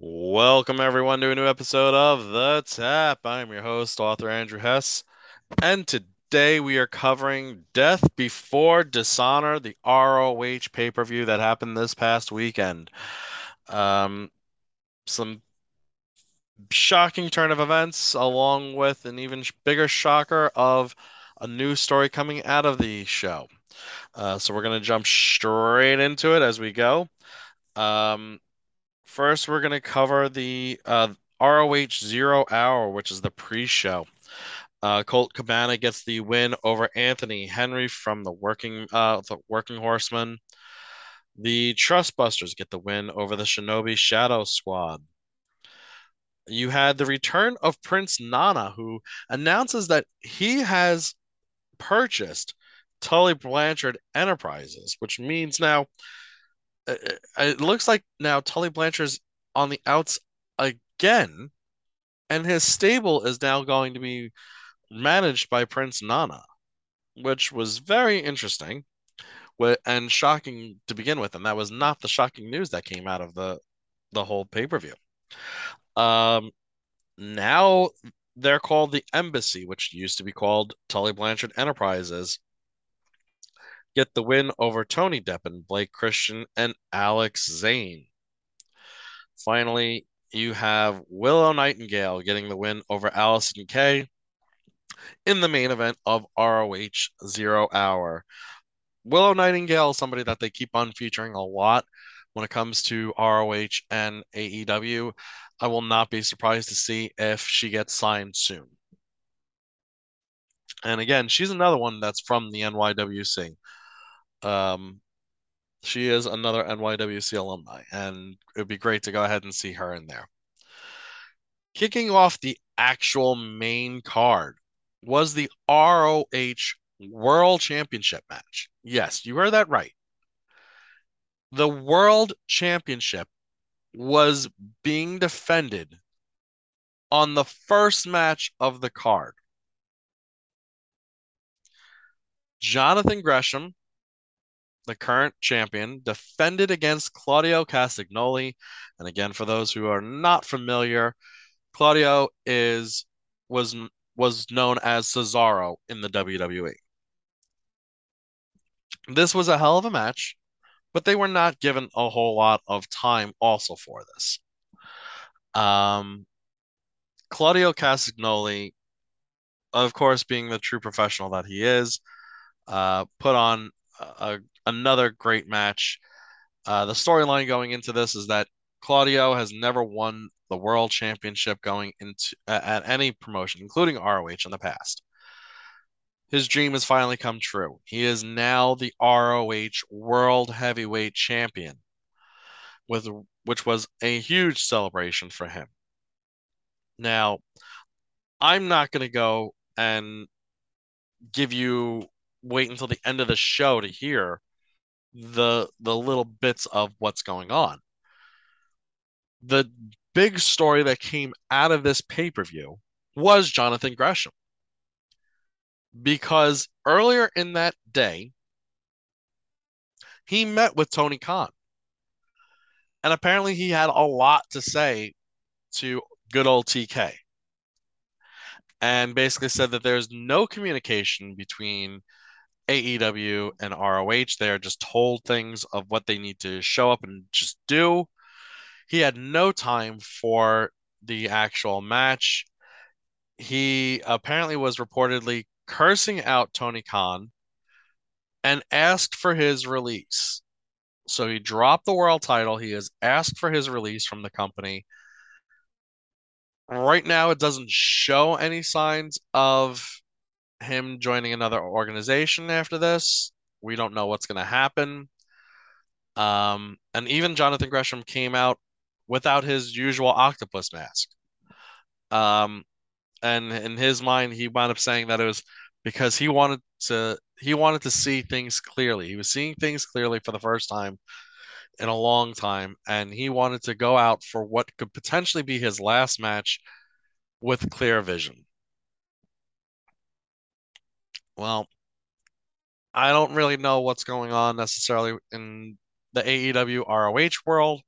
Welcome everyone to a new episode of The Tap. I'm your host, author Andrew Hess, and today we are covering Death Before Dishonor, the ROH pay-per-view that happened this past weekend. Um, some shocking turn of events, along with an even bigger shocker of a new story coming out of the show. Uh, so we're gonna jump straight into it as we go. Um, First, we're going to cover the uh, ROH Zero Hour, which is the pre-show. Uh, Colt Cabana gets the win over Anthony Henry from the Working uh, the Working Horsemen. The Trustbusters get the win over the Shinobi Shadow Squad. You had the return of Prince Nana, who announces that he has purchased Tully Blanchard Enterprises, which means now it looks like now Tully Blanchard's on the outs again, and his stable is now going to be managed by Prince Nana, which was very interesting and shocking to begin with, and that was not the shocking news that came out of the the whole pay-per-view. Um, now they're called the Embassy, which used to be called Tully Blanchard Enterprises. Get the win over Tony Deppen, Blake Christian, and Alex Zayne. Finally, you have Willow Nightingale getting the win over Allison Kay in the main event of ROH Zero Hour. Willow Nightingale is somebody that they keep on featuring a lot when it comes to ROH and AEW. I will not be surprised to see if she gets signed soon. And again, she's another one that's from the NYWC. Um, she is another NYWC alumni, and it would be great to go ahead and see her in there. Kicking off the actual main card was the ROH World Championship match. Yes, you heard that right. The World Championship was being defended on the first match of the card. Jonathan Gresham, the current champion, defended against Claudio Castagnoli. And again, for those who are not familiar, Claudio is was was known as Cesaro in the WWE. This was a hell of a match, but they were not given a whole lot of time also for this. Um, Claudio Castagnoli, of course, being the true professional that he is, uh, put on a, another great match. Uh, the storyline going into this is that Claudio has never won the world championship going into uh, at any promotion, including ROH in the past. His dream has finally come true. He is now the ROH World Heavyweight Champion, with which was a huge celebration for him. Now, I'm not going to go and give you wait until the end of the show to hear the the little bits of what's going on. The big story that came out of this pay-per-view was Jonathan Gresham. Because earlier in that day, he met with Tony Khan. And apparently he had a lot to say to good old TK. And basically said that there's no communication between AEW and ROH. They're just told things of what they need to show up and just do. He had no time for the actual match. He apparently was reportedly cursing out Tony Khan and asked for his release. So he dropped the world title. He has asked for his release from the company. Right now, it doesn't show any signs of him joining another organization after this. We don't know what's going to happen. Um, and even Jonathan Gresham came out without his usual octopus mask. Um, and in his mind, he wound up saying that it was because he wanted to he wanted to see things clearly. He was seeing things clearly for the first time in a long time, and he wanted to go out for what could potentially be his last match with clear vision. Well, I don't really know what's going on necessarily in the AEW ROH world.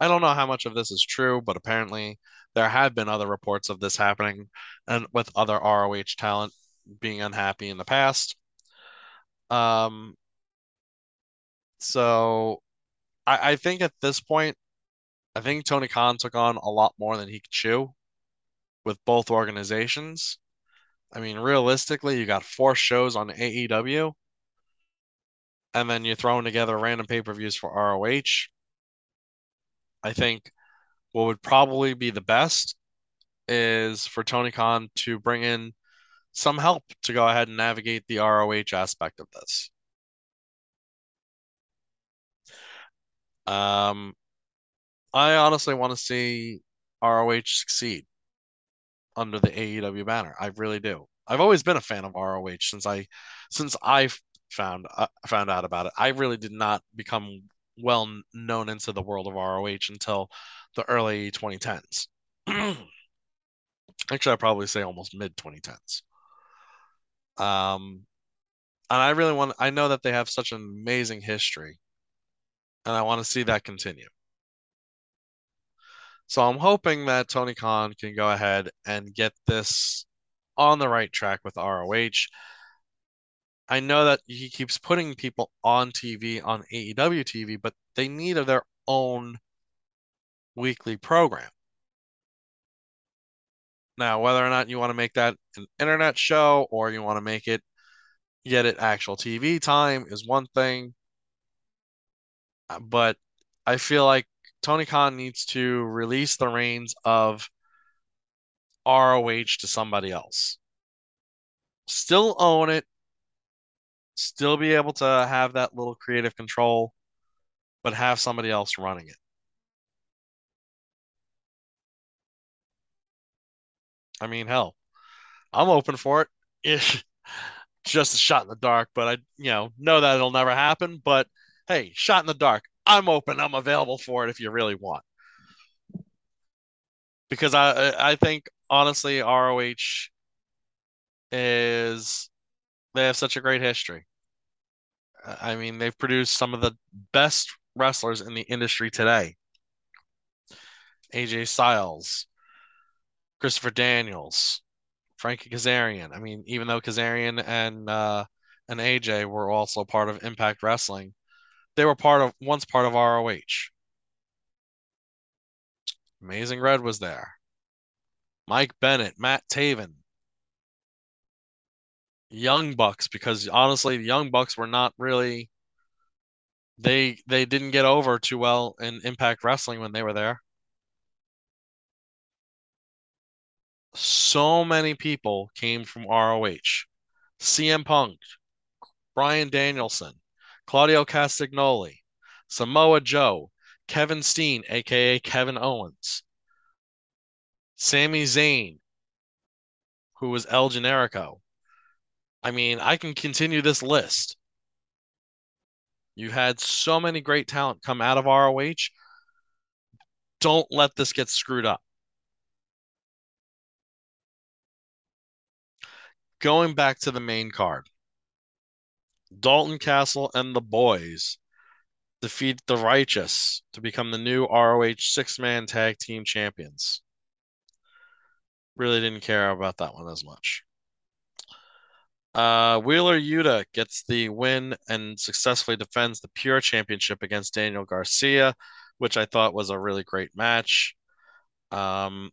I don't know how much of this is true, but apparently there have been other reports of this happening and with other ROH talent being unhappy in the past. Um, so I, I think at this point, I think Tony Khan took on a lot more than he could chew with both organizations. I mean, realistically, you got four shows on AEW, and then you're throwing together random pay-per-views for ROH. I think what would probably be the best is for Tony Khan to bring in some help to go ahead and navigate the ROH aspect of this. Um, I honestly want to see ROH succeed under the AEW banner. I really do. I've always been a fan of ROH since I since I found uh, found out about it. I really did not become well known into the world of ROH until the early 2010s. Actually, I'd probably say almost mid 2010s. Um, and I really want, I know that they have such an amazing history, and I want to see that continue. So I'm hoping that Tony Khan can go ahead and get this on the right track with ROH. I know that he keeps putting people on TV, on AEW TV, but they need their own weekly program. Now, whether or not you want to make that an internet show or you want to make it get it actual TV time is one thing. Uh, but I feel like Tony Khan needs to release the reins of ROH to somebody else. Still own it, still be able to have that little creative control, but have somebody else running it. I mean, hell, I'm open for it. It's just a shot in the dark, but I, you know, know that it'll never happen. But hey, shot in the dark. I'm open. I'm available for it if you really want. Because I I think honestly ROH is they have such a great history. I mean, they've produced some of the best wrestlers in the industry today. AJ Styles, Christopher Daniels, Frankie Kazarian. I mean, even though Kazarian and uh, and AJ were also part of Impact Wrestling, they were part of once part of ROH. Amazing Red was there. Mike Bennett, Matt Taven, Young Bucks, because honestly, the Young Bucks were not really they they didn't get over too well in Impact Wrestling when they were there. So many people came from ROH. CM Punk, Bryan Danielson, Claudio Castagnoli, Samoa Joe, Kevin Steen, aka Kevin Owens, Sami Zayn, who was El Generico. I mean, I can continue this list. You had so many great talent come out of ROH. Don't let this get screwed up. Going back to the main card, Dalton Castle and the boys defeat the Righteous to become the new ROH six man tag team champions. Really didn't care about that one as much. Uh, Wheeler Yuta gets the win and successfully defends the Pure Championship against Daniel Garcia, which I thought was a really great match. Um,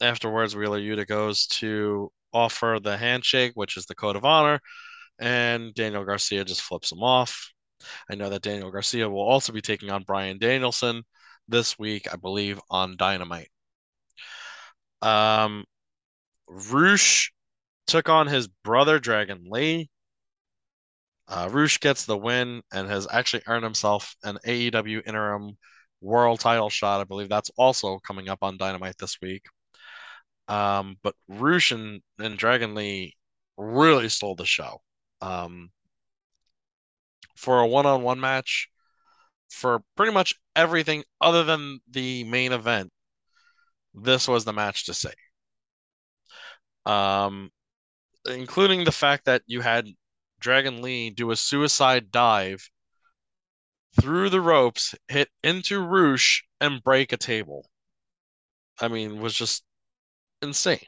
afterwards, Wheeler Yuta goes to offer the handshake, which is the code of honor, and Daniel Garcia just flips him off. I know that Daniel Garcia will also be taking on Bryan Danielson this week, I believe, on Dynamite. Um, Rush took on his brother Dragon Lee. Uh, Rush gets the win and has actually earned himself an AEW interim world title shot. I believe that's also coming up on Dynamite this week. Um, but Rush and, and Dragon Lee really stole the show. Um, for a one-on-one match, for pretty much everything other than the main event, this was the match to see. Um, including the fact that you had Dragon Lee do a suicide dive through the ropes, hit into Rush, and break a table. I mean, was just insane.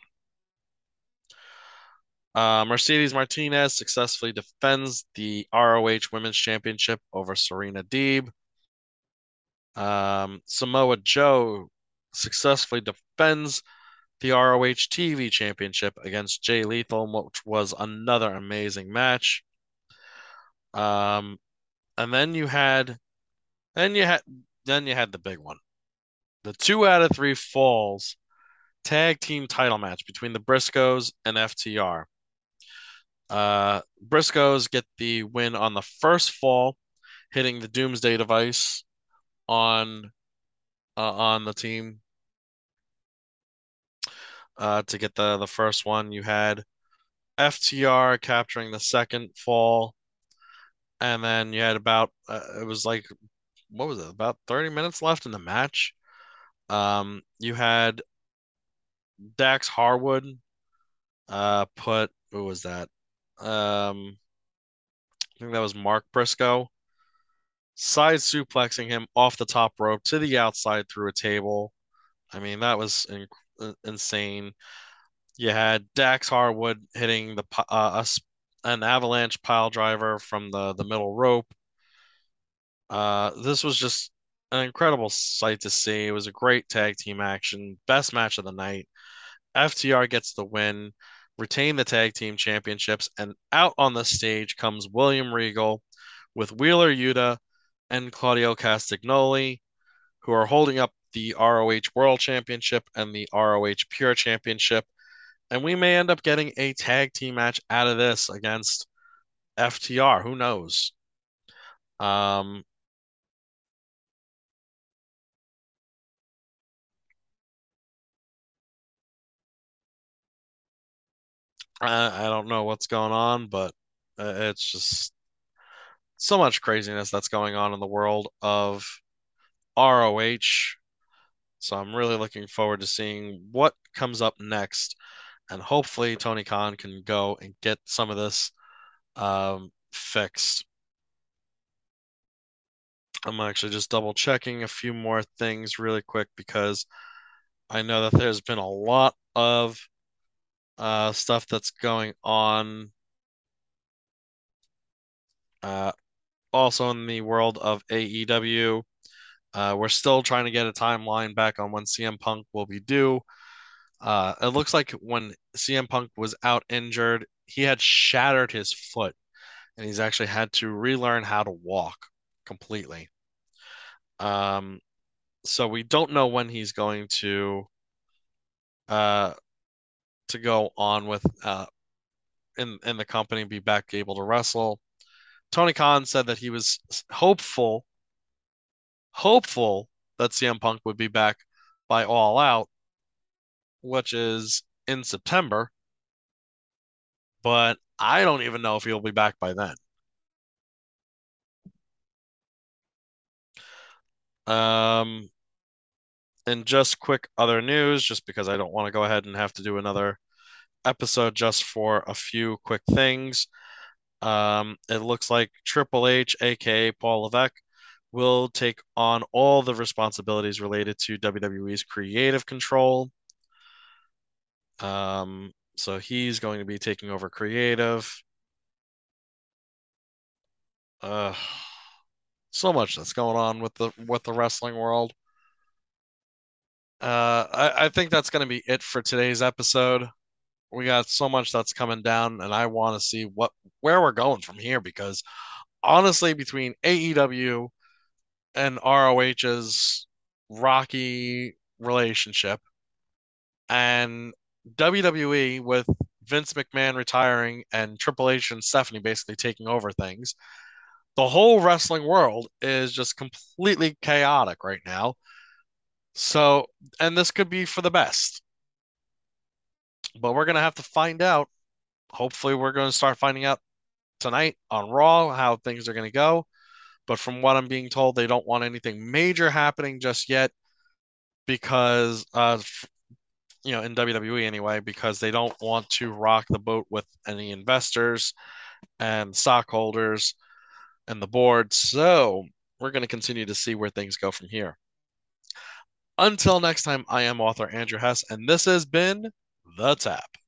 Uh, Mercedes Martinez successfully defends the ROH Women's Championship over Serena Deeb. Um, Samoa Joe successfully defends the ROH TV Championship against Jay Lethal, which was another amazing match. Um, and then you had, then you had, then you had the big one, the two out of three falls tag team title match between the Briscoes and FTR. Uh, Briscoes get the win on the first fall, hitting the Doomsday device on uh, on the team uh, to get the the first one. You had FTR capturing the second fall, and then you had about uh, it was like what was it about 30 minutes left in the match. Um, you had Dax Harwood uh put who was that? Um, I think that was Mark Briscoe side suplexing him off the top rope to the outside through a table. I mean, that was in insane. You had Dax Harwood hitting the uh, an avalanche pile driver from the the middle rope. Uh, this was just an incredible sight to see. It was a great tag team action, best match of the night. FTR gets the win, retain the tag team championships, and out on the stage comes William Regal with Wheeler Yuta and Claudio Castagnoli, who are holding up the ROH World Championship and the ROH Pure Championship. And we may end up getting a tag team match out of this against FTR. Who knows? Um, I, I don't know what's going on, but uh, it's just so much craziness that's going on in the world of ROH. So I'm really looking forward to seeing what comes up next. And hopefully Tony Khan can go and get some of this um, fixed. I'm actually just double checking a few more things really quick because I know that there's been a lot of uh, stuff that's going on. Uh, also in the world of AEW, uh, we're still trying to get a timeline back on when CM Punk will be due. Uh, it looks like when CM Punk was out injured, he had shattered his foot, and he's actually had to relearn how to walk completely. Um, so we don't know when he's going to uh to go on with uh in in the company, be back able to wrestle. Tony Khan said that he was hopeful, hopeful that CM Punk would be back by All Out, which is in September. But I don't even know if he'll be back by then. Um, and just quick other news, just because I don't want to go ahead and have to do another episode just for a few quick things. Um, it looks like Triple H, aka Paul Levesque, will take on all the responsibilities related to WWE's creative control. Um, so he's going to be taking over creative. Uh, so much that's going on with the with the wrestling world. Uh, I, I think that's going to be it for today's episode. We got so much that's coming down, and I want to see what where we're going from here because honestly, between AEW and ROH's rocky relationship and WWE with Vince McMahon retiring and Triple H and Stephanie basically taking over things, the whole wrestling world is just completely chaotic right now. So, and this could be for the best. But we're going to have to find out. Hopefully, we're going to start finding out tonight on Raw how things are going to go. But from what I'm being told, they don't want anything major happening just yet because, uh, you know, in WWE anyway, because they don't want to rock the boat with any investors and stockholders and the board. So we're going to continue to see where things go from here. Until next time, I am author Andrew Hess, and this has been The Tap.